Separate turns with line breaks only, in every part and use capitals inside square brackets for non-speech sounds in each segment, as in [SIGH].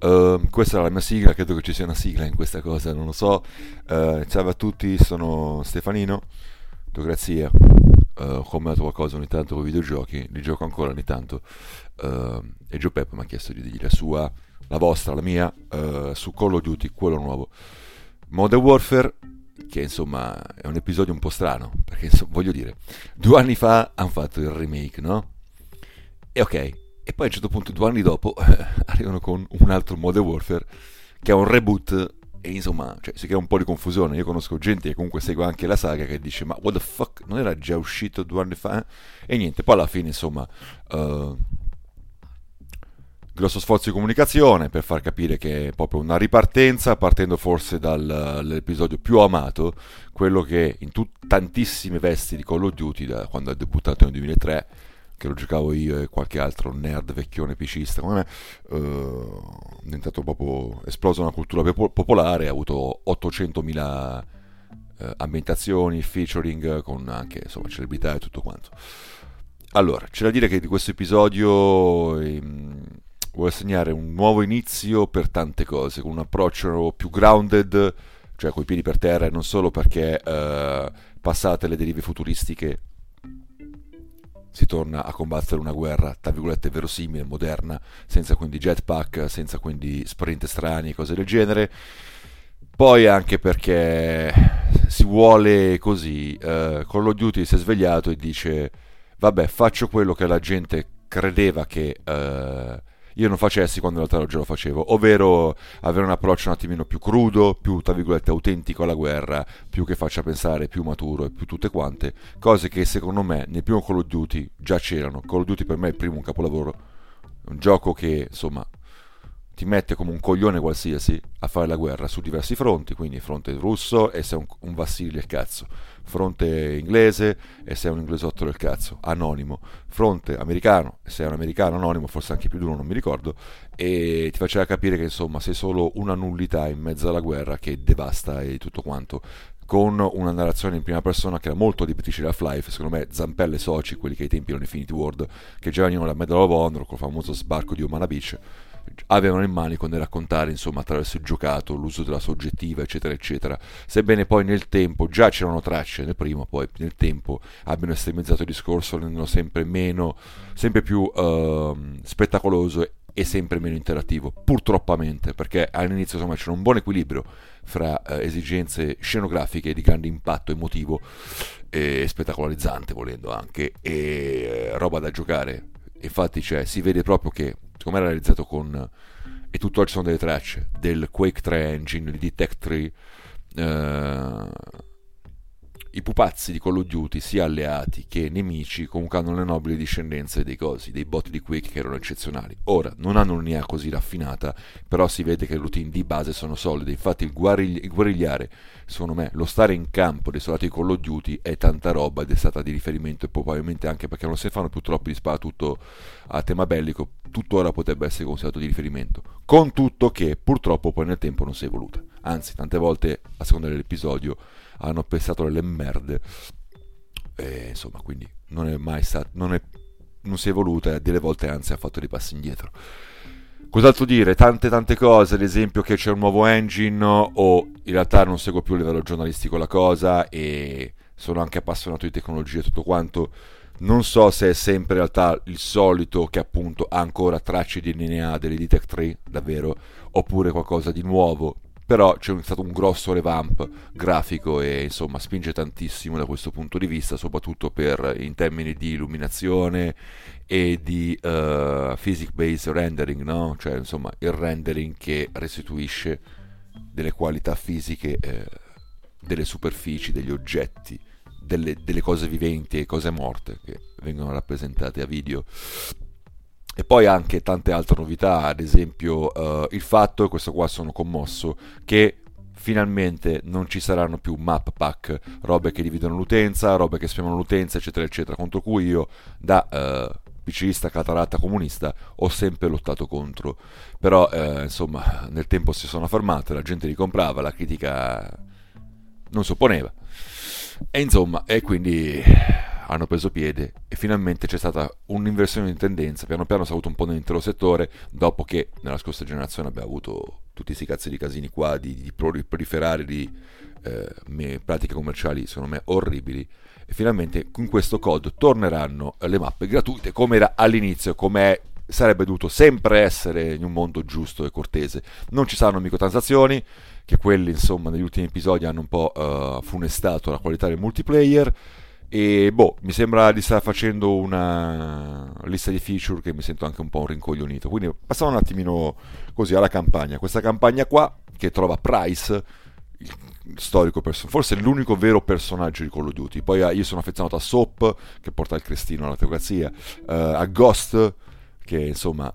Uh, questa è la mia sigla, credo che ci sia una sigla in questa cosa, non lo so. Uh, ciao a tutti, sono Stefanino, Autograzia. Uh, ho commentato qualcosa ogni tanto con i videogiochi, li gioco ancora ogni tanto. Uh, e Gio Peppo mi ha chiesto di dirgli la sua, la vostra, la mia, uh, su Call of Duty, quello nuovo. Modern Warfare, che insomma è un episodio un po' strano, perché insomma, voglio dire, due anni fa hanno fatto il remake, no? E ok, e poi a un certo punto, due anni dopo, [LAUGHS] arrivano con un altro Modern Warfare, che è un reboot e insomma cioè, si crea un po' di confusione. Io conosco gente che comunque segue anche la saga che dice: Ma what the fuck, non era già uscito due anni fa? E niente, poi alla fine, insomma, uh, grosso sforzo di comunicazione per far capire che è proprio una ripartenza, partendo forse dall'episodio più amato, quello che in tut- tantissime vesti di Call of Duty, da quando è debuttato nel 2003 che lo giocavo io e qualche altro nerd vecchione picista come me, eh, è diventato proprio esploso una cultura popolare, ha avuto 800.000 eh, ambientazioni, featuring con anche insomma celebrità e tutto quanto. Allora, c'è da dire che di questo episodio ehm, vuole segnare un nuovo inizio per tante cose, con un approccio più grounded, cioè coi piedi per terra, e non solo perché eh, passate le derive futuristiche si torna a combattere una guerra, tra virgolette, verosimile, moderna, senza quindi jetpack, senza quindi sprint strani e cose del genere. Poi anche perché si vuole così, eh, Call of Duty si è svegliato e dice, vabbè, faccio quello che la gente credeva che... Eh, io non facessi quando in realtà già lo facevo, ovvero avere un approccio un attimino più crudo, più tra virgolette autentico alla guerra, più che faccia pensare, più maturo e più tutte quante, cose che secondo me nel primo Call of Duty già c'erano. Call of Duty per me è il primo un capolavoro, un gioco che insomma ti mette come un coglione qualsiasi a fare la guerra su diversi fronti, quindi fronte russo e sei un, un vassillo del cazzo, fronte inglese e sei un inglesotto del cazzo, anonimo, fronte americano e sei un americano anonimo, forse anche più di uno, non mi ricordo, e ti faceva capire che insomma sei solo una nullità in mezzo alla guerra che devasta e tutto quanto con una narrazione in prima persona che era molto ripetitrice di Half-Life, secondo me Zampelle Soci, quelli che ai tempi erano Infinity World, che già venivano da Medal of Honor col famoso sbarco di Omana Beach, avevano in manico nel raccontare insomma attraverso il giocato l'uso della soggettiva eccetera eccetera. Sebbene poi nel tempo già c'erano tracce nel primo poi nel tempo abbiano estremizzato il discorso rendendolo sempre meno sempre più uh, spettacoloso e sempre meno interattivo purtroppamente perché all'inizio insomma c'era un buon equilibrio fra uh, esigenze scenografiche di grande impatto emotivo e spettacolarizzante volendo anche e uh, roba da giocare. Infatti cioè, si vede proprio che siccome era realizzato con e tuttora ci sono delle tracce del Quake 3 engine di Tech 3 eh, i pupazzi di Call of Duty, sia alleati che nemici, comunque hanno le nobili discendenze dei cosi, dei bot di Quake che erano eccezionali. Ora, non hanno un'IA così raffinata, però si vede che le routine di base sono solide. Infatti il, guarigli- il guerrigliare, secondo me, lo stare in campo dei soldati di Call of Duty è tanta roba ed è stata di riferimento e probabilmente anche perché non si fanno più troppi di spada tutto a tema bellico, tuttora potrebbe essere considerato di riferimento. Con tutto che purtroppo poi nel tempo non si è evoluta. Anzi, tante volte, a seconda dell'episodio, hanno pensato delle merde. E, insomma, quindi non è mai stato, non, è, non si è evoluta e a delle volte anzi ha fatto dei passi indietro. Cos'altro dire? Tante tante cose, ad esempio che c'è un nuovo engine o in realtà non seguo più a livello giornalistico la cosa e sono anche appassionato di tecnologia e tutto quanto. Non so se è sempre in realtà il solito che appunto ha ancora tracce di DNA delle Detect 3, davvero, oppure qualcosa di nuovo però c'è stato un grosso revamp grafico e insomma spinge tantissimo da questo punto di vista, soprattutto per, in termini di illuminazione e di uh, physics based rendering, no? cioè insomma il rendering che restituisce delle qualità fisiche eh, delle superfici, degli oggetti, delle, delle cose viventi e cose morte che vengono rappresentate a video e poi anche tante altre novità, ad esempio uh, il fatto, e questo qua sono commosso, che finalmente non ci saranno più map pack, robe che dividono l'utenza, robe che spiegano l'utenza, eccetera, eccetera, contro cui io da uh, PCista cataratta comunista ho sempre lottato contro. Però, uh, insomma, nel tempo si sono fermate, la gente li comprava, la critica non si opponeva. E insomma, e quindi hanno preso piede e finalmente c'è stata un'inversione di tendenza, piano piano si è avuto un po' nell'intero settore, dopo che nella scorsa generazione abbiamo avuto tutti questi cazzi di casini qua, di, di proliferare di eh, pratiche commerciali secondo me orribili, e finalmente con questo code torneranno le mappe gratuite come era all'inizio, come sarebbe dovuto sempre essere in un mondo giusto e cortese. Non ci saranno microtransazioni, che quelli insomma negli ultimi episodi hanno un po' uh, funestato la qualità del multiplayer. E boh, mi sembra di stare facendo una lista di feature che mi sento anche un po' rincoglionito. Quindi passiamo un attimino così alla campagna. Questa campagna qua che trova Price storico person- forse l'unico vero personaggio di Call of Duty. Poi uh, io sono affezionato a Soap, che porta il crestino alla teocrazia, uh, a Ghost, che insomma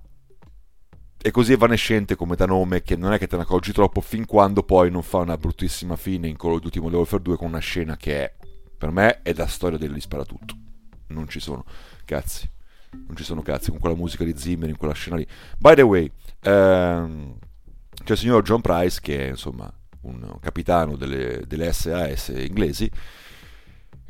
è così evanescente come da nome che non è che te ne accorgi troppo fin quando poi non fa una bruttissima fine in Call of Duty Modern Warfare 2 con una scena che è, per me è la storia degli sparatutto. Non ci sono cazzi. Non ci sono cazzi con quella musica di Zimmer in quella scena lì. By the way, ehm, c'è il signor John Price che è insomma un capitano delle, delle SAS inglesi,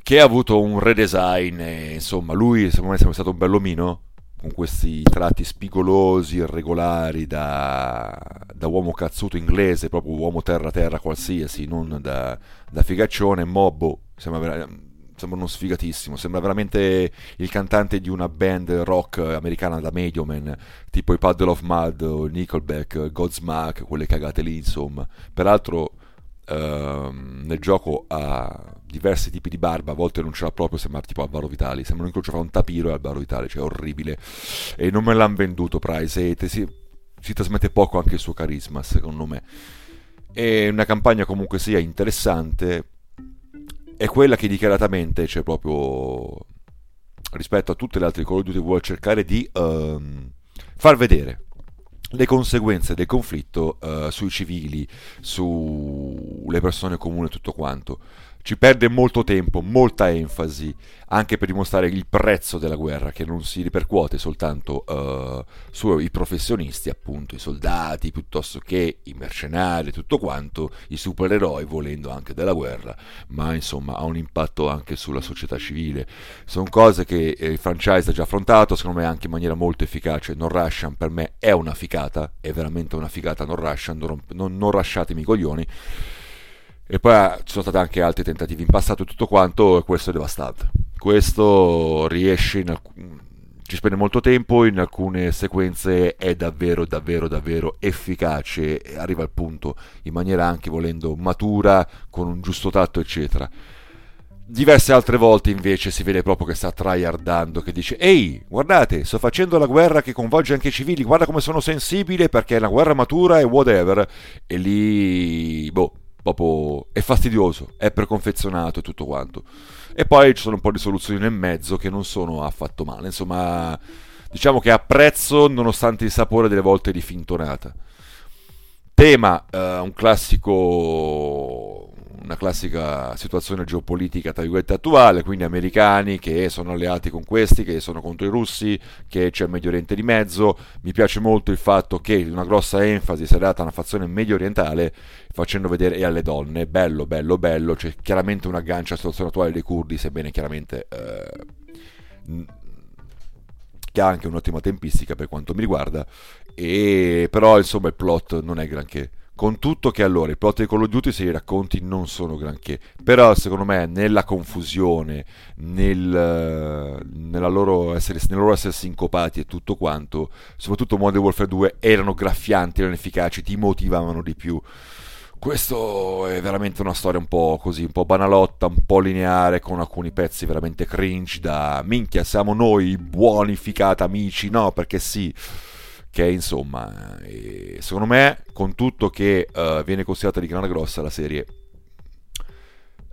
che ha avuto un redesign e insomma lui secondo me è stato un bell'omino con questi tratti spigolosi, irregolari da, da, uomo cazzuto inglese, proprio uomo terra-terra qualsiasi, non da, da figaccione, mobbo, sembra, sembra uno sfigatissimo, sembra veramente il cantante di una band rock americana da Medioman, tipo i Puddle of Mud, Nickelback, Godsmack, quelle cagate lì, insomma. Peraltro ehm, nel gioco ha diversi tipi di barba, a volte non ce l'ha proprio, sembra tipo Alvaro Vitali, sembra un incrocio fra un tapiro e Alvaro Vitali, cioè orribile. E non me l'hanno venduto Price, e si, si trasmette poco anche il suo carisma, secondo me. È una campagna comunque sia interessante, è quella che dichiaratamente c'è proprio rispetto a tutte le altre Call of Duty vuole cercare di um, far vedere le conseguenze del conflitto uh, sui civili, sulle persone comuni e tutto quanto ci perde molto tempo, molta enfasi, anche per dimostrare il prezzo della guerra, che non si ripercuote soltanto uh, sui professionisti, appunto, i soldati, piuttosto che i mercenari, tutto quanto, i supereroi, volendo anche della guerra, ma insomma ha un impatto anche sulla società civile. Sono cose che il franchise ha già affrontato, secondo me anche in maniera molto efficace. Non Russian per me è una ficata, è veramente una ficata Non Russian, non, non, non rasciatemi i coglioni. E poi ah, ci sono stati anche altri tentativi in passato e tutto quanto, e questo è devastante. Questo riesce, alc- ci spende molto tempo, in alcune sequenze è davvero, davvero, davvero efficace, arriva al punto in maniera anche volendo matura, con un giusto tatto, eccetera. Diverse altre volte invece si vede proprio che sta tryhardando, che dice Ehi, guardate, sto facendo la guerra che coinvolge anche i civili, guarda come sono sensibile perché è una guerra matura e whatever. E lì, boh, proprio è fastidioso, è preconfezionato e tutto quanto. E poi ci sono un po' di soluzioni nel mezzo che non sono affatto male, insomma, diciamo che apprezzo nonostante il sapore delle volte di fintonata. Tema, uh, un classico una classica situazione geopolitica tra virgolette attuale, quindi americani che sono alleati con questi, che sono contro i russi, che c'è il Medio Oriente di mezzo. Mi piace molto il fatto che una grossa enfasi sia data a una fazione medio orientale facendo vedere e alle donne, bello, bello, bello, c'è chiaramente un aggancio alla situazione attuale dei curdi, sebbene chiaramente... Eh, che ha anche un'ottima tempistica per quanto mi riguarda, e però insomma il plot non è granché con tutto che allora i plot di Call of Duty se li racconti non sono granché, però secondo me nella confusione, nel, loro essere, nel loro essere sincopati e tutto quanto, soprattutto Modern Warfare 2 erano graffianti, erano efficaci, ti motivavano di più. Questo è veramente una storia un po' così, un po' banalotta, un po' lineare, con alcuni pezzi veramente cringe da minchia, siamo noi buoni, ficata, amici, no, perché sì che insomma, eh, secondo me, con tutto che uh, viene considerata di grana grossa, la serie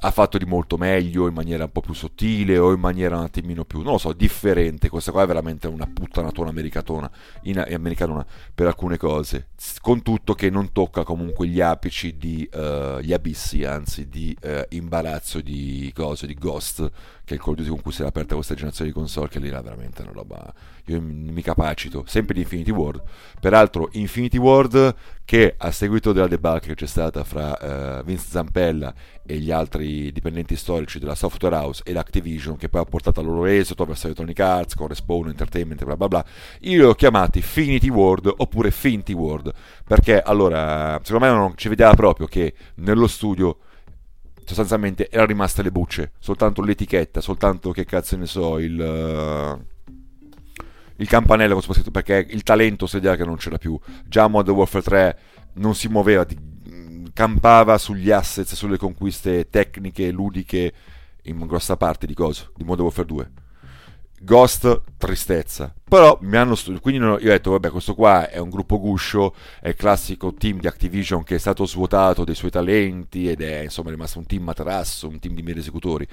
ha fatto di molto meglio in maniera un po' più sottile o in maniera un attimino più, non lo so, differente. Questa qua è veramente una puttanatona americana, in, americana per alcune cose. Con tutto che non tocca comunque gli apici di uh, gli abissi, anzi di uh, imbarazzo di cose, di Ghost, che è il Call of Duty con cui si è aperta questa generazione di console, che lì era veramente una roba. Io mi capacito, sempre di Infinity World. Peraltro, Infinity World, che a seguito della debacle che c'è stata fra uh, Vince Zampella e gli altri dipendenti storici della Software House e l'Activision, che poi ha portato al loro esito verso Electronic Arts, con Respawn Entertainment, bla bla bla, io li ho chiamati Finity World oppure Finty World, perché allora, secondo me non ci vedeva proprio che nello studio sostanzialmente erano rimaste le bucce, soltanto l'etichetta, soltanto che cazzo ne so, il, uh, il campanello, perché il talento si vedeva che non c'era più. Già Modern Warfare 3 non si muoveva, campava sugli assets, sulle conquiste tecniche, ludiche, in grossa parte di cosa, di Modern Warfare 2 Ghost, tristezza. Però mi hanno studiato, quindi io ho detto, vabbè, questo qua è un gruppo guscio, è il classico team di Activision che è stato svuotato dei suoi talenti ed è insomma rimasto un team materasso, un team di meri esecutori.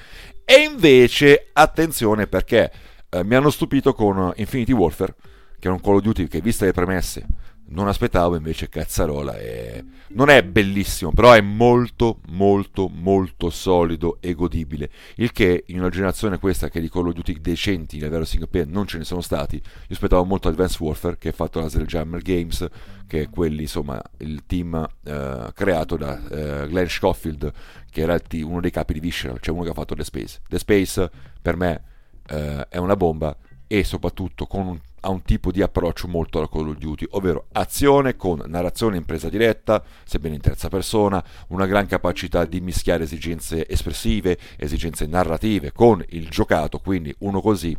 E invece, attenzione perché eh, mi hanno stupito con Infinity Warfare, che è un Call of Duty che, viste le premesse, non aspettavo invece Cazzarola è... non è bellissimo però è molto molto molto solido e godibile. Il che in una generazione questa che di Call of Duty decenti nel vero single player non ce ne sono stati. Io aspettavo molto Advanced Warfare che è fatto da Sledgehammer Games che è quelli insomma il team eh, creato da eh, Glenn Schofield che era team, uno dei capi di Visceral cioè uno che ha fatto The Space. The Space per me eh, è una bomba e soprattutto con un ha un tipo di approccio molto alla Call of Duty, ovvero azione con narrazione in presa diretta, sebbene in terza persona, una gran capacità di mischiare esigenze espressive, esigenze narrative con il giocato, quindi uno così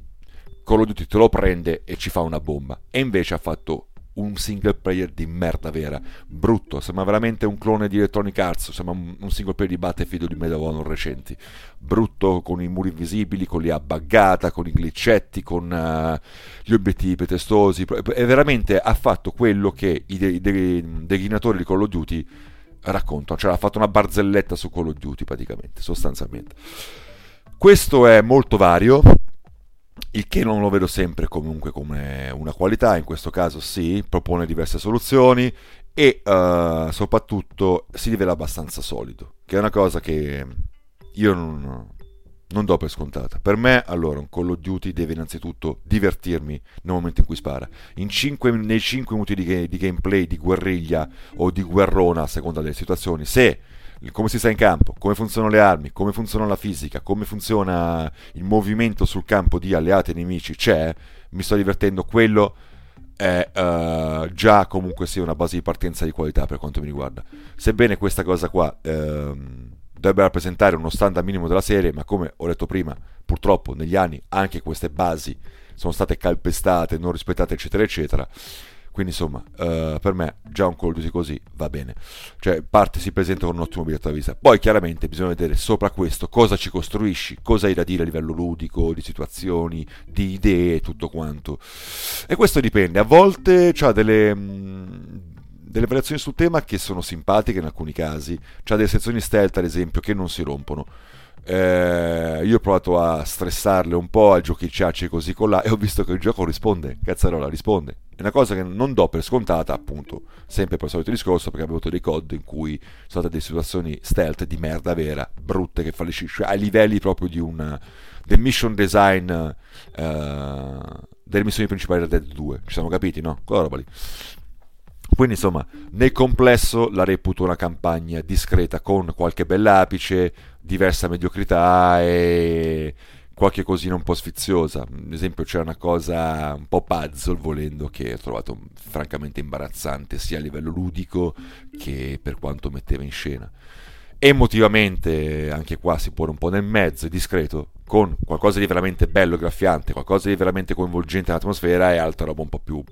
Call of Duty te lo prende e ci fa una bomba. E invece ha fatto un single player di merda vera, brutto, sembra veramente un clone di Electronic Arts, sembra un single player di Battlefield di Medal of Honor recenti, brutto con i muri invisibili, con l'IA buggata, con i glitchetti, con uh, gli obiettivi pretestosi, e veramente ha fatto quello che i, de- de- declinatori di Call of Duty raccontano, cioè ha fatto una barzelletta su Call of Duty praticamente, sostanzialmente. Questo è molto vario, il che non lo vedo sempre comunque come una qualità, in questo caso sì, propone diverse soluzioni e uh, soprattutto si rivela abbastanza solido, che è una cosa che io non, non do per scontata. Per me, allora, un Call of Duty deve innanzitutto divertirmi nel momento in cui spara. In cinque, nei 5 minuti di, di gameplay, di guerriglia o di guerrona, a seconda delle situazioni, se come si sta in campo, come funzionano le armi, come funziona la fisica, come funziona il movimento sul campo di alleati e nemici, c'è, mi sto divertendo, quello è uh, già comunque sia una base di partenza di qualità per quanto mi riguarda. Sebbene questa cosa qua ehm, dovrebbe rappresentare uno standard minimo della serie, ma come ho detto prima, purtroppo negli anni anche queste basi sono state calpestate, non rispettate, eccetera, eccetera quindi insomma, uh, per me già un Call of così va bene. Cioè, parte si presenta con un ottimo biglietto da vista. Poi chiaramente bisogna vedere sopra questo cosa ci costruisci, cosa hai da dire a livello ludico, di situazioni, di idee, tutto quanto. E questo dipende. A volte ha delle... Mh, mm, delle variazioni sul tema che sono simpatiche in alcuni casi, c'ha delle sezioni stealth ad esempio che non si rompono. Eh, io ho provato a stressarle un po', a giochicciarci così con là e ho visto che il gioco risponde, cazzarola risponde. È una cosa che non do per scontata, appunto, sempre per il solito discorso, perché abbiamo avuto dei COD in cui sono state delle situazioni stealth di merda vera, brutte, che falliscisce, cioè, a livelli proprio di un, del mission design uh, delle missioni principali del Dead 2. Ci siamo capiti, no? Quella roba lì. Quindi insomma, nel complesso la reputo una campagna discreta con qualche bell'apice, diversa mediocrità e qualche cosina un po' sfiziosa. Ad esempio c'è una cosa un po' puzzle volendo che ho trovato francamente imbarazzante sia a livello ludico che per quanto metteva in scena. Emotivamente anche qua si pone un po' nel mezzo, discreto, con qualcosa di veramente bello, graffiante, qualcosa di veramente coinvolgente nell'atmosfera e altra roba un po' più...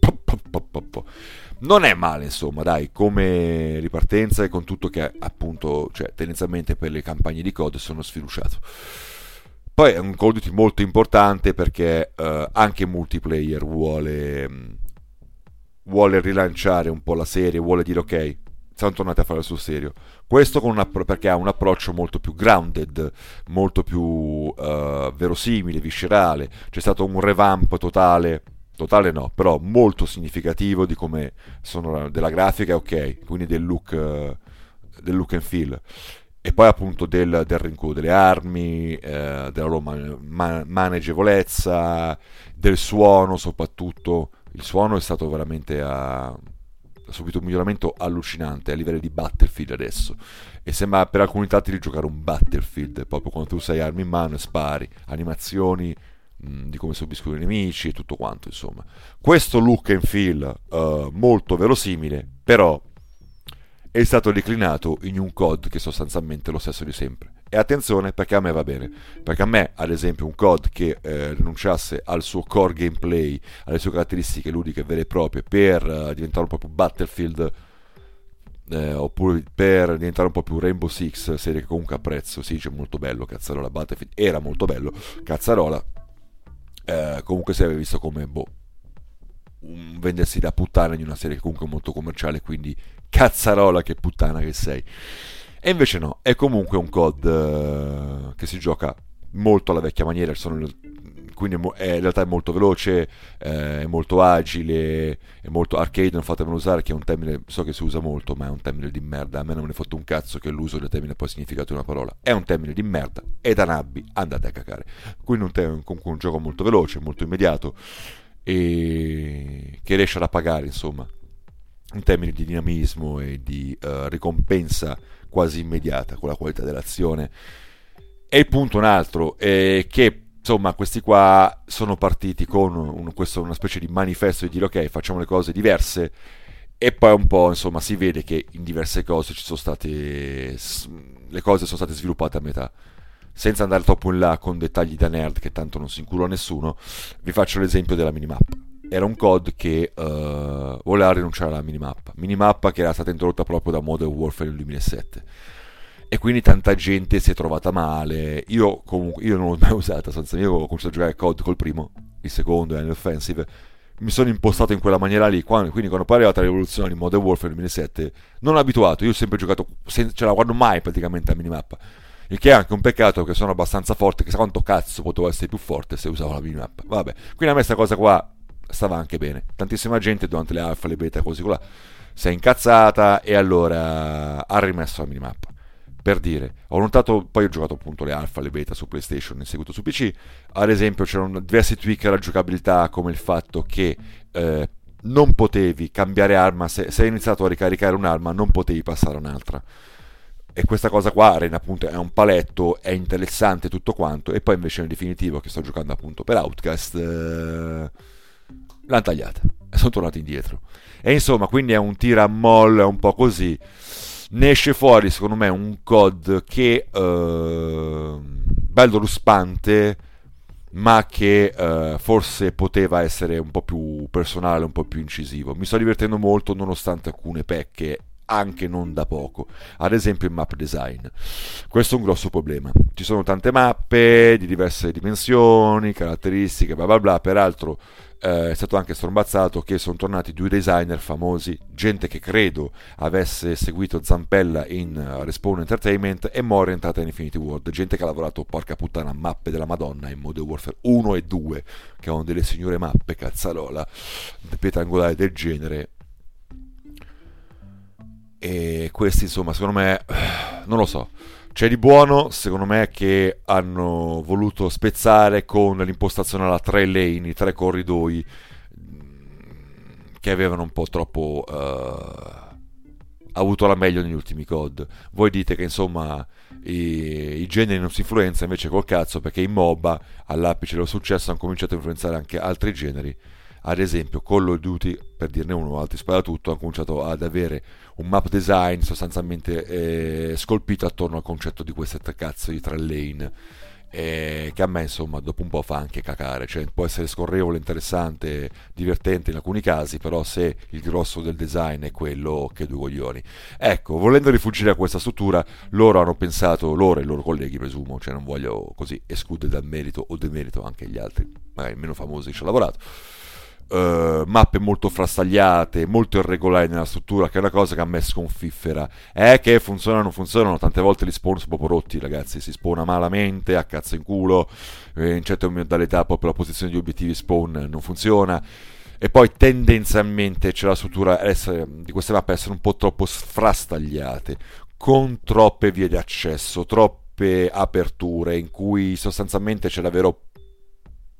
Non è male, insomma, dai, come ripartenza e con tutto che appunto, cioè, tendenzialmente per le campagne di code sono sfiduciato. Poi è un Call of Duty molto importante perché uh, anche multiplayer vuole, um, vuole rilanciare un po' la serie, vuole dire ok, siamo tornati a fare sul serio. Questo appro- perché ha un approccio molto più grounded, molto più uh, verosimile, viscerale. C'è stato un revamp totale, totale no, però molto significativo di come sono della grafica, ok, quindi del look, uh, del look and feel. E poi appunto del, del rinculo delle armi, eh, della loro man- maneggevolezza, del suono soprattutto. Il suono è stato veramente a, subito un miglioramento allucinante a livello di Battlefield adesso. E sembra per alcuni tratti di giocare un Battlefield proprio quando tu sei armi in mano e spari. Animazioni di come subiscono i nemici e tutto quanto insomma questo look and feel uh, molto verosimile però è stato declinato in un COD che è sostanzialmente lo stesso di sempre. E attenzione perché a me va bene, perché a me ad esempio un COD che eh, rinunciasse al suo core gameplay, alle sue caratteristiche ludiche vere e proprie per uh, diventare un po' più Battlefield eh, oppure per diventare un po' più Rainbow Six, serie che comunque apprezzo, sì c'è molto bello, Cazzarola Battlefield era molto bello, Cazzarola eh, comunque si aveva visto come boh, un vendersi da puttana di una serie comunque molto commerciale, quindi cazzarola che puttana che sei. E invece no, è comunque un COD uh, che si gioca molto alla vecchia maniera, sono, quindi è, in realtà è molto veloce, eh, è molto agile, è molto arcade, non fatemelo usare, che è un termine, so che si usa molto, ma è un termine di merda, a me non me ne fotte un cazzo che l'uso del termine poi significato una parola, è un termine di merda, è da nabbi, andate a cacare. Quindi un, termine, comunque un gioco molto veloce, molto immediato, e che riesce ad appagare, insomma in termini di dinamismo e di uh, ricompensa quasi immediata con la qualità dell'azione. E il punto un altro, è che insomma questi qua sono partiti con un, questo, una specie di manifesto di dire ok facciamo le cose diverse. E poi un po' insomma si vede che in diverse cose ci sono state le cose sono state sviluppate a metà. Senza andare troppo in là con dettagli da nerd che tanto non si incula nessuno vi faccio l'esempio della minimappa era un COD che uh, voleva rinunciare alla minimappa, minimappa che era stata introdotta proprio da Modern Warfare nel 2007 e quindi tanta gente si è trovata male. Io comunque io non l'ho mai [LAUGHS] usata, senza io ho cominciato a giocare COD col primo, il secondo è offensive. Mi sono impostato in quella maniera lì, quando, quindi quando poi è arrivata la rivoluzione di Modern Warfare nel 2007, non abituato, io ho sempre giocato, sen- ce la guardo mai praticamente a minimappa. Il che è anche un peccato che sono abbastanza forte, chissà quanto cazzo potevo essere più forte se usavo la minimappa. Vabbè, quindi a me questa cosa qua stava anche bene. Tantissima gente durante le alfa, le beta, così qua, si è incazzata e allora ha rimesso la minimappa. Per dire, ho notato, poi ho giocato appunto le alfa, le beta su PlayStation in seguito su PC, ad esempio c'erano diversi tweak alla giocabilità come il fatto che eh, non potevi cambiare arma, se, se hai iniziato a ricaricare un'arma non potevi passare un'altra e questa cosa qua rende appunto è un paletto, è interessante tutto quanto e poi invece nel definitivo che sto giocando appunto per Outcast eh, l'hanno tagliata sono tornati indietro. E insomma, quindi è un tira molle un po' così. Ne esce fuori, secondo me, un COD che eh, bello ruspante, ma che eh, forse poteva essere un po' più personale, un po' più incisivo. Mi sto divertendo molto nonostante alcune pecche anche non da poco, ad esempio il map design. Questo è un grosso problema. Ci sono tante mappe di diverse dimensioni, caratteristiche, bla bla bla, peraltro eh, è stato anche strombazzato che sono tornati due designer famosi, gente che credo avesse seguito Zampella in uh, Respawn Entertainment e mo' entrata in Infinity World, gente che ha lavorato porca puttana mappe della Madonna in Modern Warfare 1 e 2, che hanno delle signore mappe cazzarola, pietra angolare del genere. E questi insomma secondo me [SIGHS] non lo so c'è di buono, secondo me, che hanno voluto spezzare con l'impostazione alla tre lane, i tre corridoi, che avevano un po' troppo uh, avuto la meglio negli ultimi COD. Voi dite che insomma i, i generi non si influenzano, invece col cazzo, perché in MOBA, all'apice dello successo, hanno cominciato a influenzare anche altri generi ad esempio Call of Duty, per dirne uno, altri sparatutto, ha cominciato ad avere un map design sostanzialmente eh, scolpito attorno al concetto di queste cazzo di tre lane. Eh, che a me insomma dopo un po' fa anche cacare, cioè può essere scorrevole, interessante, divertente in alcuni casi, però se il grosso del design è quello che due coglioni. Ecco, volendo rifugire a questa struttura, loro hanno pensato, loro e i loro colleghi presumo, cioè non voglio così escludere dal merito o demerito anche gli altri, magari meno famosi che ci hanno lavorato Uh, mappe molto frastagliate, molto irregolari nella struttura, che è una cosa che a me sconfiffera. È che funzionano, funzionano, tante volte gli spawn sono proprio rotti, ragazzi, si spawna malamente, a cazzo in culo, eh, in certe modalità proprio la posizione di obiettivi spawn non funziona. E poi tendenzialmente c'è la struttura essere, di queste mappe essere un po' troppo frastagliate, con troppe vie di accesso, troppe aperture in cui sostanzialmente c'è davvero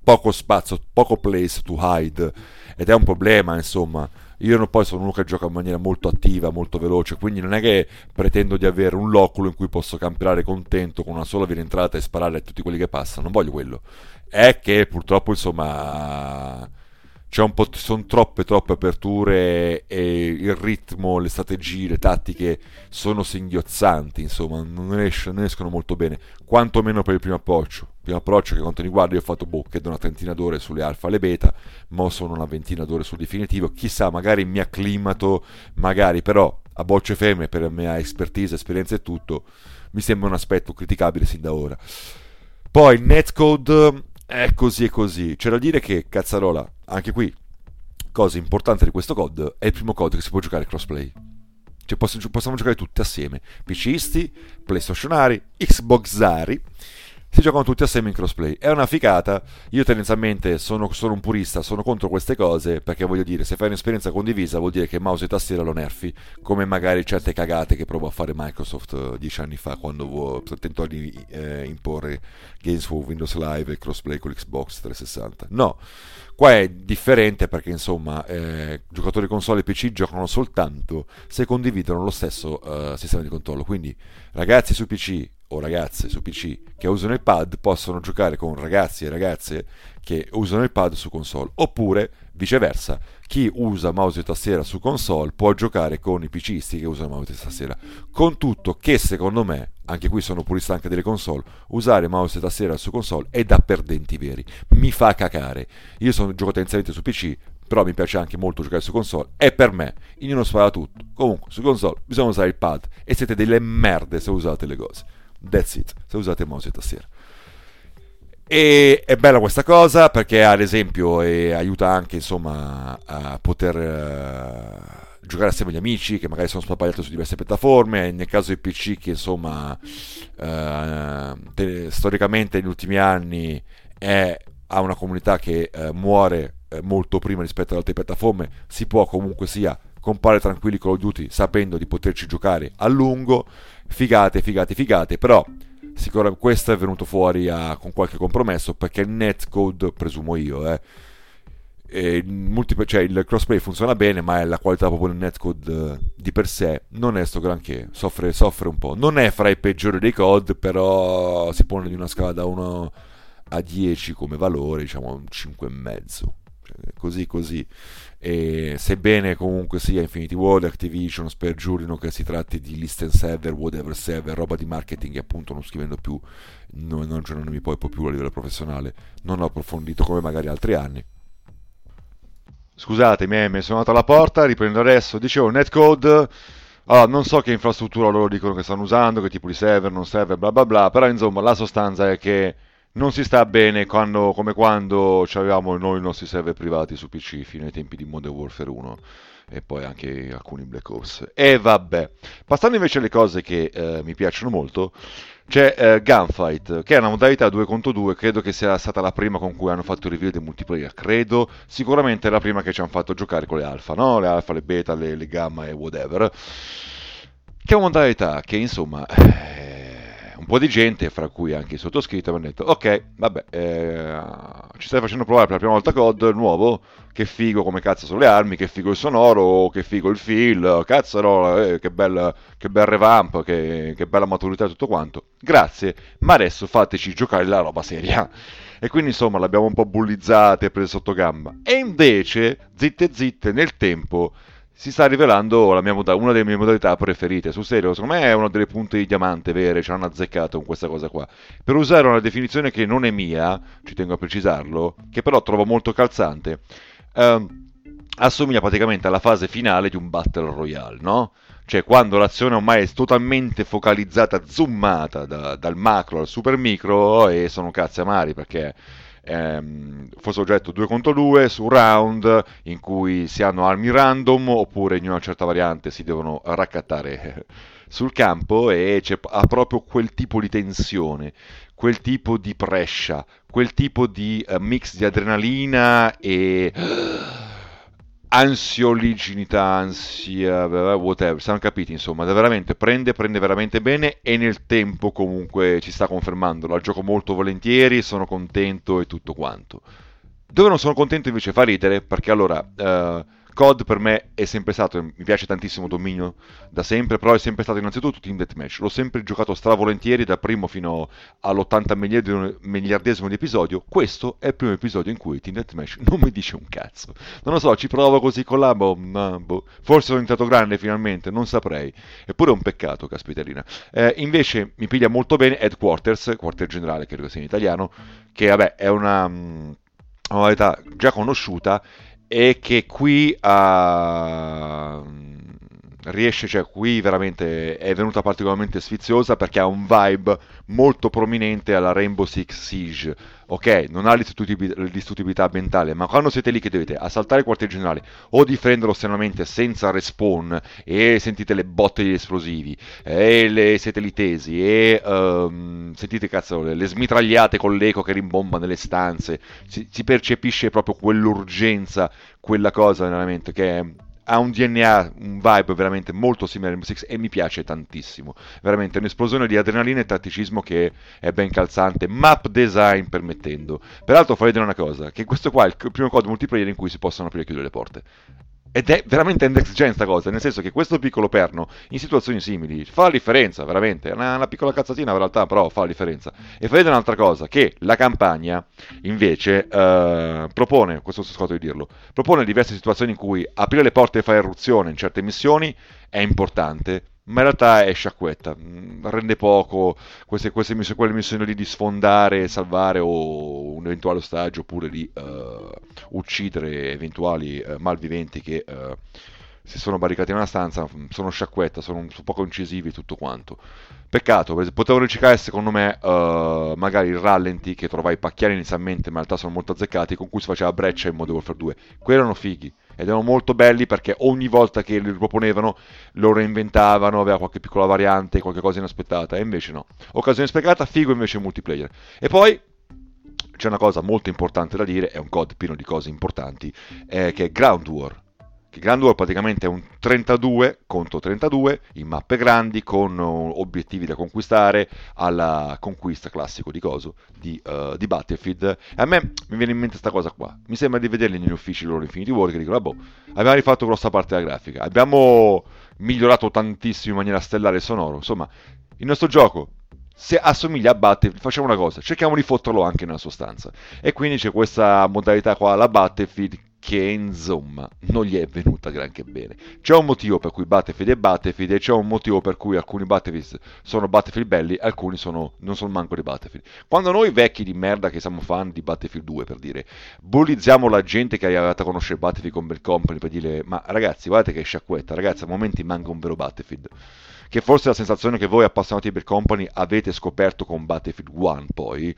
poco spazio, poco place to hide ed è un problema insomma io poi sono uno che gioca in maniera molto attiva, molto veloce, quindi non è che pretendo di avere un loculo in cui posso campionare contento con una sola via d'entrata e sparare a tutti quelli che passano. Non voglio quello. È che purtroppo, insomma, c'è un po', sono troppe, troppe aperture e il ritmo, le strategie, le tattiche sono singhiozzanti, insomma, non, esce, non escono molto bene, quantomeno per il primo approccio primo approccio che quanto riguarda io ho fatto boh, credo una trentina d'ore sulle alfa e le beta, mo sono una ventina d'ore sul definitivo, chissà, magari mi acclimato, magari però a bocce ferme per la mia expertise, esperienza e tutto, mi sembra un aspetto criticabile sin da ora. Poi netcode è così e così, c'è da dire che cazzarola, anche qui, cosa importante di questo code, è il primo code che si può giocare crossplay. Cioè possiamo giocare tutti assieme, PCisti, PlayStationari, Xboxari si giocano tutti assieme in crossplay. È una ficata. Io tendenzialmente sono, sono, un purista, sono contro queste cose perché voglio dire, se fai un'esperienza condivisa vuol dire che mouse e tastiera lo nerfi, come magari certe cagate che provo a fare Microsoft uh, dieci anni fa quando tentò di eh, imporre Games for Windows Live e crossplay con l'Xbox 360. No, qua è differente perché insomma eh, giocatori console e PC giocano soltanto se condividono lo stesso uh, sistema di controllo. Quindi ragazzi su PC o ragazze su PC che usano il pad possono giocare con ragazzi e ragazze che usano il pad su console, oppure viceversa, chi usa mouse e tastiera su console può giocare con i PCisti che usano mouse e tastiera. Con tutto che secondo me, anche qui sono purista anche delle console, usare mouse e tastiera su console è da perdenti veri, mi fa cacare. Io sono gioco tendenzialmente su PC, però mi piace anche molto giocare su console e per me, in uno spara tutto. Comunque, su console bisogna usare il pad e siete delle merde se usate le cose. That's it, se usate mouse e tastiera. E è bella questa cosa perché ad esempio aiuta anche insomma a poter uh, giocare assieme agli amici che magari sono sparpagliati su diverse piattaforme, nel caso dei PC che insomma uh, te, storicamente negli ultimi anni è, ha una comunità che uh, muore molto prima rispetto ad altre piattaforme, si può comunque sia compare tranquilli Call of Duty sapendo di poterci giocare a lungo figate, figate, figate, però sicuramente questo è venuto fuori a, con qualche compromesso perché il netcode, presumo io, eh, il, multi, cioè il crossplay funziona bene, ma la qualità proprio del netcode eh, di per sé non è sto granché, soffre, soffre un po'. Non è fra i peggiori dei code, però si pone di una scala da 1 a 10 come valore, diciamo un 5,5. Cioè, così così. E sebbene comunque sia Infinity World, Activision spergiurino che si tratti di listen server, whatever server, roba di marketing e appunto non scrivendo più, non, non aggiornandomi poi più a livello professionale, non ho approfondito come magari altri anni. Scusatemi, mi sono andato alla porta, riprendo adesso, dicevo netcode... Allora, non so che infrastruttura loro dicono che stanno usando, che tipo di server, non server, bla bla bla, però insomma la sostanza è che non si sta bene quando, come quando avevamo noi i nostri server privati su PC fino ai tempi di Modern Warfare 1 e poi anche alcuni Black Ops. E vabbè, passando invece alle cose che eh, mi piacciono molto, c'è eh, Gunfight, che è una modalità 2 contro 2, credo che sia stata la prima con cui hanno fatto il review del multiplayer, credo, sicuramente la prima che ci hanno fatto giocare con le alfa, no? Le alfa, le beta, le, le gamma e whatever. Che è una modalità che insomma... Eh, un po' di gente, fra cui anche il sottoscritto, mi hanno detto, ok, vabbè, eh, ci stai facendo provare per la prima volta COD nuovo, che figo come cazzo sono le armi, che figo il sonoro, che figo il feel, cazzo no, eh, che, bel, che bel revamp, che, che bella maturità e tutto quanto. Grazie, ma adesso fateci giocare la roba seria. E quindi insomma l'abbiamo un po' bullizzata e presa sotto gamba. E invece, zitte zitte, nel tempo si sta rivelando moda- una delle mie modalità preferite. Sul serio, secondo me è una delle punte di diamante vere, ci hanno azzeccato con questa cosa qua. Per usare una definizione che non è mia, ci tengo a precisarlo, che però trovo molto calzante, ehm, assomiglia praticamente alla fase finale di un Battle Royale, no? Cioè quando l'azione ormai è totalmente focalizzata, zoomata da, dal macro al super micro e sono cazzi amari perché ehm, fosse oggetto 2 contro 2 su round in cui si hanno armi random oppure in una certa variante si devono raccattare [LAUGHS] sul campo e c'è, ha proprio quel tipo di tensione, quel tipo di prescia, quel tipo di uh, mix di adrenalina e [GASPS] [GASPS] ansioliginità, ansia, whatever, siamo capiti insomma, veramente prende, prende veramente bene e nel tempo comunque ci sta confermando, la gioco molto volentieri, sono contento e tutto quanto. Dove non sono contento invece fa ridere perché allora... Uh, COD per me è sempre stato, mi piace tantissimo Dominio da sempre, però è sempre stato innanzitutto Team Deathmatch. L'ho sempre giocato stravolentieri dal primo fino all'80 miliardesimo di episodio. Questo è il primo episodio in cui Team Deathmatch non mi dice un cazzo. Non lo so, ci provo così con la boh, boh. Forse sono diventato grande finalmente, non saprei. Eppure è un peccato, caspiterina. Eh, invece mi piglia molto bene Headquarters, quartier generale, credo sia in italiano, che vabbè è una, mm, modalità già conosciuta e che qui uh, riesce, cioè qui veramente è venuta particolarmente sfiziosa perché ha un vibe molto prominente alla Rainbow Six Siege. Ok, non ha l'istitutibilità ambientale, ma quando siete lì che dovete assaltare il quartier generale o difenderlo estremamente senza respawn e sentite le botte di esplosivi e le, siete lì tesi e um, sentite cazzo le, le, smitragliate con l'eco che rimbomba nelle stanze, si, si percepisce proprio quell'urgenza, quella cosa veramente che è ha un DNA, un vibe veramente molto simile a Rainbow Six e mi piace tantissimo. Veramente un'esplosione di adrenalina e tatticismo che è ben calzante, map design permettendo. Peraltro farei dire una cosa, che questo qua è il primo code multiplayer in cui si possono aprire e chiudere le porte. Ed è veramente next gen sta cosa, nel senso che questo piccolo perno in situazioni simili fa la differenza, veramente. È una, una, piccola cazzatina in realtà, però fa la differenza. E vedete un'altra cosa, che la campagna invece eh, propone, questo sto scoto di dirlo, propone diverse situazioni in cui aprire le porte e fare irruzione in certe missioni è importante, ma in realtà è sciacquetta, mm, rende poco queste, queste missioni, quelle missioni lì di sfondare, salvare o un eventuale ostaggio oppure di uh, uccidere eventuali uh, malviventi che uh, si sono barricati in una stanza, mm, sono sciacquetta, sono, sono poco incisivi e tutto quanto. Peccato, potevano riciclare secondo me magari il rallenti che trovai pacchiani inizialmente, ma in realtà sono molto azzeccati, con cui si faceva breccia in Modern Warfare 2. Quelli erano fighi ed erano molto belli perché ogni volta che li riproponevano lo reinventavano, aveva qualche piccola variante, qualche cosa inaspettata, e invece no. Occasione sprecata, figo invece multiplayer. E poi c'è una cosa molto importante da dire, è un COD pieno di cose importanti, eh, che è Ground War che Grand War praticamente è un 32 contro 32 in mappe grandi con uh, obiettivi da conquistare alla conquista classico di coso di, uh, di Battlefield. E a me mi viene in mente questa cosa qua. Mi sembra di vederli negli uffici loro Infinity War che dicono boh, abbiamo rifatto grossa parte della grafica abbiamo migliorato tantissimo in maniera stellare e sonoro. Insomma il nostro gioco se assomiglia a Battlefield, facciamo una cosa, cerchiamo di fotterlo anche nella sostanza. E quindi c'è questa modalità qua, la Battlefield, che insomma non gli è venuta granché bene. C'è un motivo per cui Battlefield è Battlefield e c'è un motivo per cui alcuni Battlefield sono Battlefield belli, alcuni sono, non sono manco di Battlefield. Quando noi vecchi di merda che siamo fan di Battlefield 2 per dire, bullizziamo la gente che è arrivata a conoscere Battlefield con Bell Company per dire ma ragazzi guardate che sciacquetta, ragazzi a momenti manca un vero Battlefield. Che forse la sensazione che voi appassionati di Bell Company avete scoperto con Battlefield 1 poi.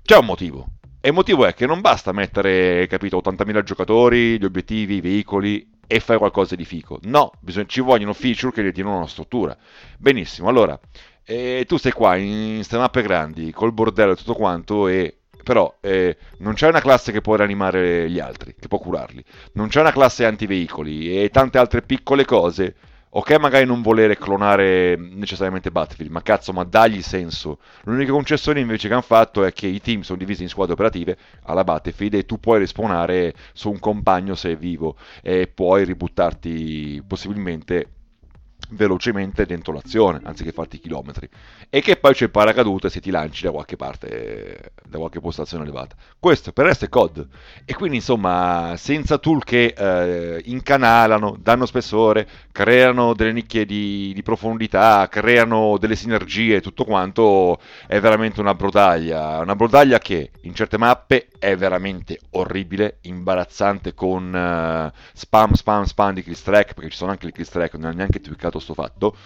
C'è un motivo, e il motivo è che non basta mettere, capito, 80.000 giocatori, gli obiettivi, i veicoli e fare qualcosa di fico. No, bisogna, ci vogliono feature che diano una struttura. Benissimo, allora, eh, tu stai qua in mappe grandi, col bordello e tutto quanto, e però eh, non c'è una classe che può rianimare gli altri, che può curarli. Non c'è una classe antiveicoli e tante altre piccole cose Ok, magari non volere clonare necessariamente Battlefield, ma cazzo, ma dagli senso. L'unica concessione invece che hanno fatto è che i team sono divisi in squadre operative alla Battlefield e tu puoi respawnare su un compagno se è vivo e puoi ributtarti possibilmente velocemente dentro l'azione anziché farti chilometri. E che poi c'è il paracadute se ti lanci da qualche parte da qualche postazione elevata. Questo per essere COD. E quindi insomma senza tool che eh, incanalano danno spessore creano delle nicchie di, di, profondità creano delle sinergie tutto quanto è veramente una brodaglia. Una brodaglia che in certe mappe è veramente orribile imbarazzante con uh, spam spam spam di kill strike perché ci sono anche le kill strike non è neanche tweakato sto fatto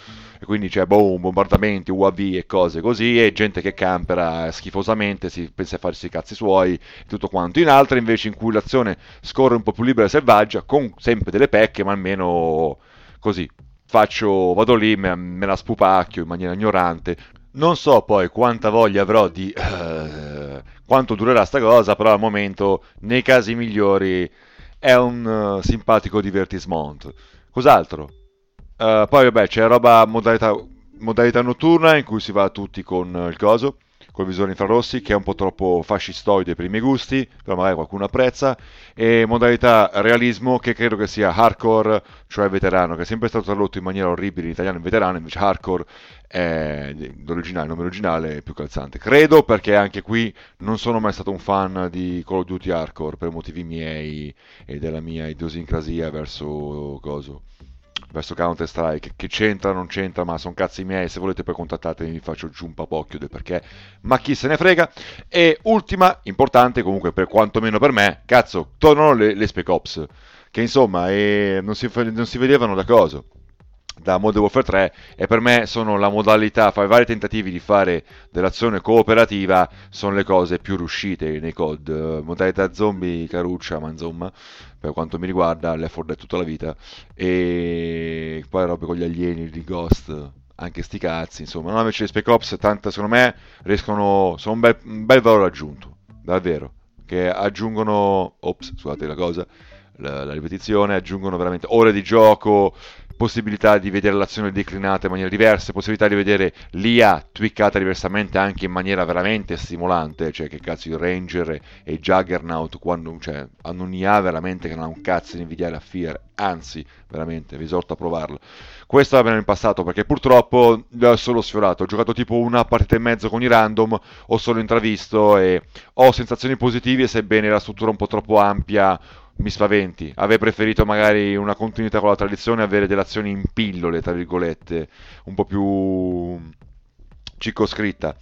e quindi c'è boom, bombardamenti, UAV e cose così e gente che campera schifosamente, si pensa a farsi i cazzi suoi e tutto quanto. In altre invece in cui l'azione scorre un po' più libera e selvaggia, con sempre delle pecche, ma almeno così. Faccio, vado lì, me, me la spupacchio in maniera ignorante. Non so poi quanta voglia avrò di... Uh, quanto durerà sta cosa, però al momento, nei casi migliori è un uh, simpatico divertissement. Cos'altro? Uh, poi vabbè c'è roba modalità, modalità notturna in cui si va tutti con il coso col visore infrarossi che è un po' troppo fascistoide per i miei gusti, però magari qualcuno apprezza, e modalità realismo che credo che sia hardcore, cioè veterano, che è sempre stato tradotto in maniera orribile in italiano in veterano, invece hardcore è l'originale, il nome originale è più calzante. Credo perché anche qui non sono mai stato un fan di Call of Duty Hardcore per motivi miei e della mia idiosincrasia verso coso verso Counter Strike che c'entra non c'entra ma sono cazzi miei se volete poi contattatemi vi faccio giù un papocchio del perché ma chi se ne frega. E ultima importante comunque per quantomeno per me cazzo tornano le, le Spec Ops che insomma eh, non, si, non si vedevano da cosa da Modern Warfare 3 e per me sono la modalità, fare vari tentativi di fare dell'azione cooperativa sono le cose più riuscite nei COD, modalità zombie caruccia ma insomma per quanto mi riguarda l'effort Dead tutta la vita. E poi robe con gli alieni di Ghost anche sti cazzi insomma. Non invece le Spec Ops tante secondo me riescono sono un bel, un bel valore aggiunto davvero. Che aggiungono ops scusate la cosa la, la ripetizione aggiungono veramente ore di gioco possibilità di vedere l'azione declinata in maniera diversa, possibilità di vedere l'IA twiccata diversamente anche in maniera veramente stimolante, cioè che cazzo il Ranger e Juggernaut quando, cioè, hanno un'IA veramente che non ha un cazzo di invidiare a Fear, anzi, veramente, vi esorto a provarlo. Questo va bene in passato perché purtroppo l'ho solo sfiorato, ho giocato tipo una partita e mezzo con i random, ho solo intravisto e ho sensazioni positive sebbene la struttura un po' troppo ampia mi spaventi. Avrei preferito magari una continuità con la tradizione, avere delle azioni in pillole, tra virgolette, un po' più circoscritta.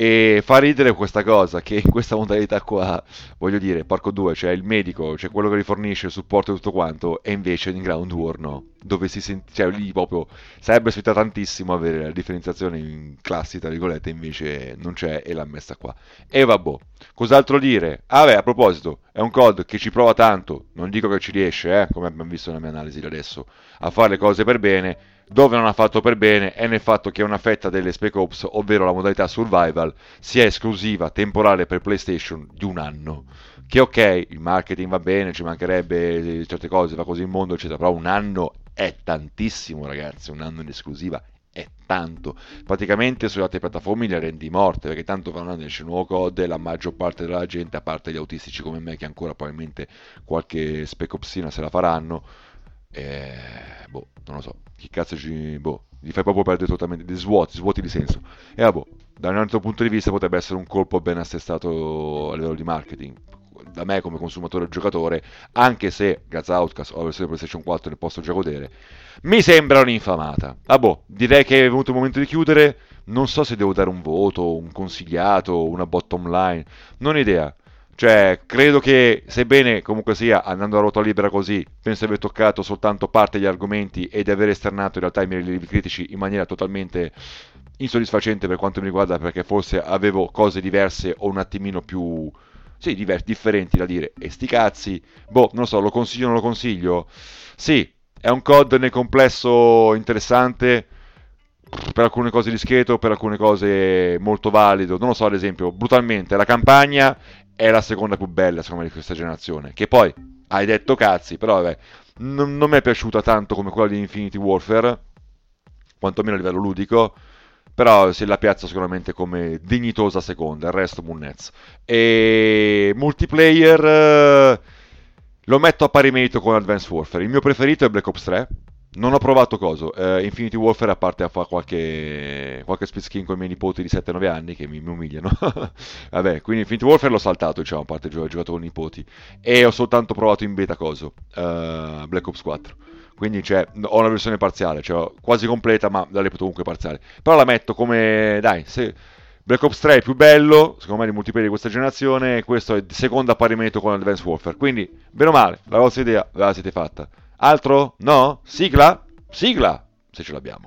E fa ridere questa cosa che in questa modalità qua, voglio dire, Parco 2, cioè il medico, cioè quello che rifornisce il supporto e tutto quanto, e invece in Ground War no, dove si sente, cioè lì proprio sarebbe sfruttato tantissimo avere la differenziazione in classi, tra virgolette, invece non c'è e l'ha messa qua. E vabbè, cos'altro dire? Ah beh, a proposito, è un COD che ci prova tanto, non dico che ci riesce, eh, come abbiamo visto nella mia analisi di adesso, a fare le cose per bene, dove non ha fatto per bene è nel fatto che una fetta delle Spec Ops, ovvero la modalità survival, sia esclusiva temporale per PlayStation di un anno. Che ok, il marketing va bene, ci mancherebbe certe cose, va così in mondo, eccetera, però un anno è tantissimo, ragazzi, un anno in esclusiva è tanto. Praticamente sulle altre piattaforme le rendi morte, perché tanto fanno esce un nuovo code e la maggior parte della gente, a parte gli autistici come me, che ancora probabilmente qualche spec opsina se la faranno, eh, boh, non lo so, chi cazzo ci... boh, gli fai proprio perdere totalmente, di svuoti, svuoti di senso. E ah, boh, da un altro punto di vista potrebbe essere un colpo ben assestato a livello di marketing. Da me come consumatore e giocatore, anche se grazie a Outcast o la versione PlayStation 4 ne posso già godere, mi sembra un'infamata. Ah boh, direi che è venuto il momento di chiudere. Non so se devo dare un voto, un consigliato, una bottom line, non ho idea. Cioè, credo che, sebbene comunque sia andando a ruota libera così, penso di aver toccato soltanto parte degli argomenti e di aver esternato in realtà i miei rilievi critici in maniera totalmente insoddisfacente per quanto mi riguarda, perché forse avevo cose diverse o un attimino più. Sì, diver- differenti da dire. E sti cazzi, boh, non lo so, lo consiglio o non lo consiglio? Sì, è un COD nel complesso interessante per alcune cose discreto, per alcune cose molto valido. Non lo so, ad esempio, brutalmente la campagna è la seconda più bella, secondo me, di questa generazione. Che poi hai detto cazzi, però vabbè, non, non mi è piaciuta tanto come quella di Infinity Warfare, quantomeno a livello ludico. Però si la piazza sicuramente come dignitosa seconda, il resto Munnez. E multiplayer eh, lo metto a pari merito con Advanced Warfare. Il mio preferito è Black Ops 3 non ho provato coso, eh, Infinity Warfare a parte a fare qualche, qualche split skin con i miei nipoti di 7-9 anni che mi, mi umiliano. [LAUGHS] Vabbè, quindi Infinity Warfare l'ho saltato, diciamo, a parte ho giocato con i nipoti. E ho soltanto provato in beta coso, uh, Black Ops 4. Quindi cioè, ho una versione parziale, cioè quasi completa, ma la reputo comunque parziale. Però la metto come, dai, se... Black Ops 3 è più bello, secondo me, di multiplayer di questa generazione, questo è secondo a pari merito con Advanced Warfare. Quindi, bene o male, la vostra idea ve la siete fatta. Altro? No? Sigla? Sigla! Se ce l'abbiamo.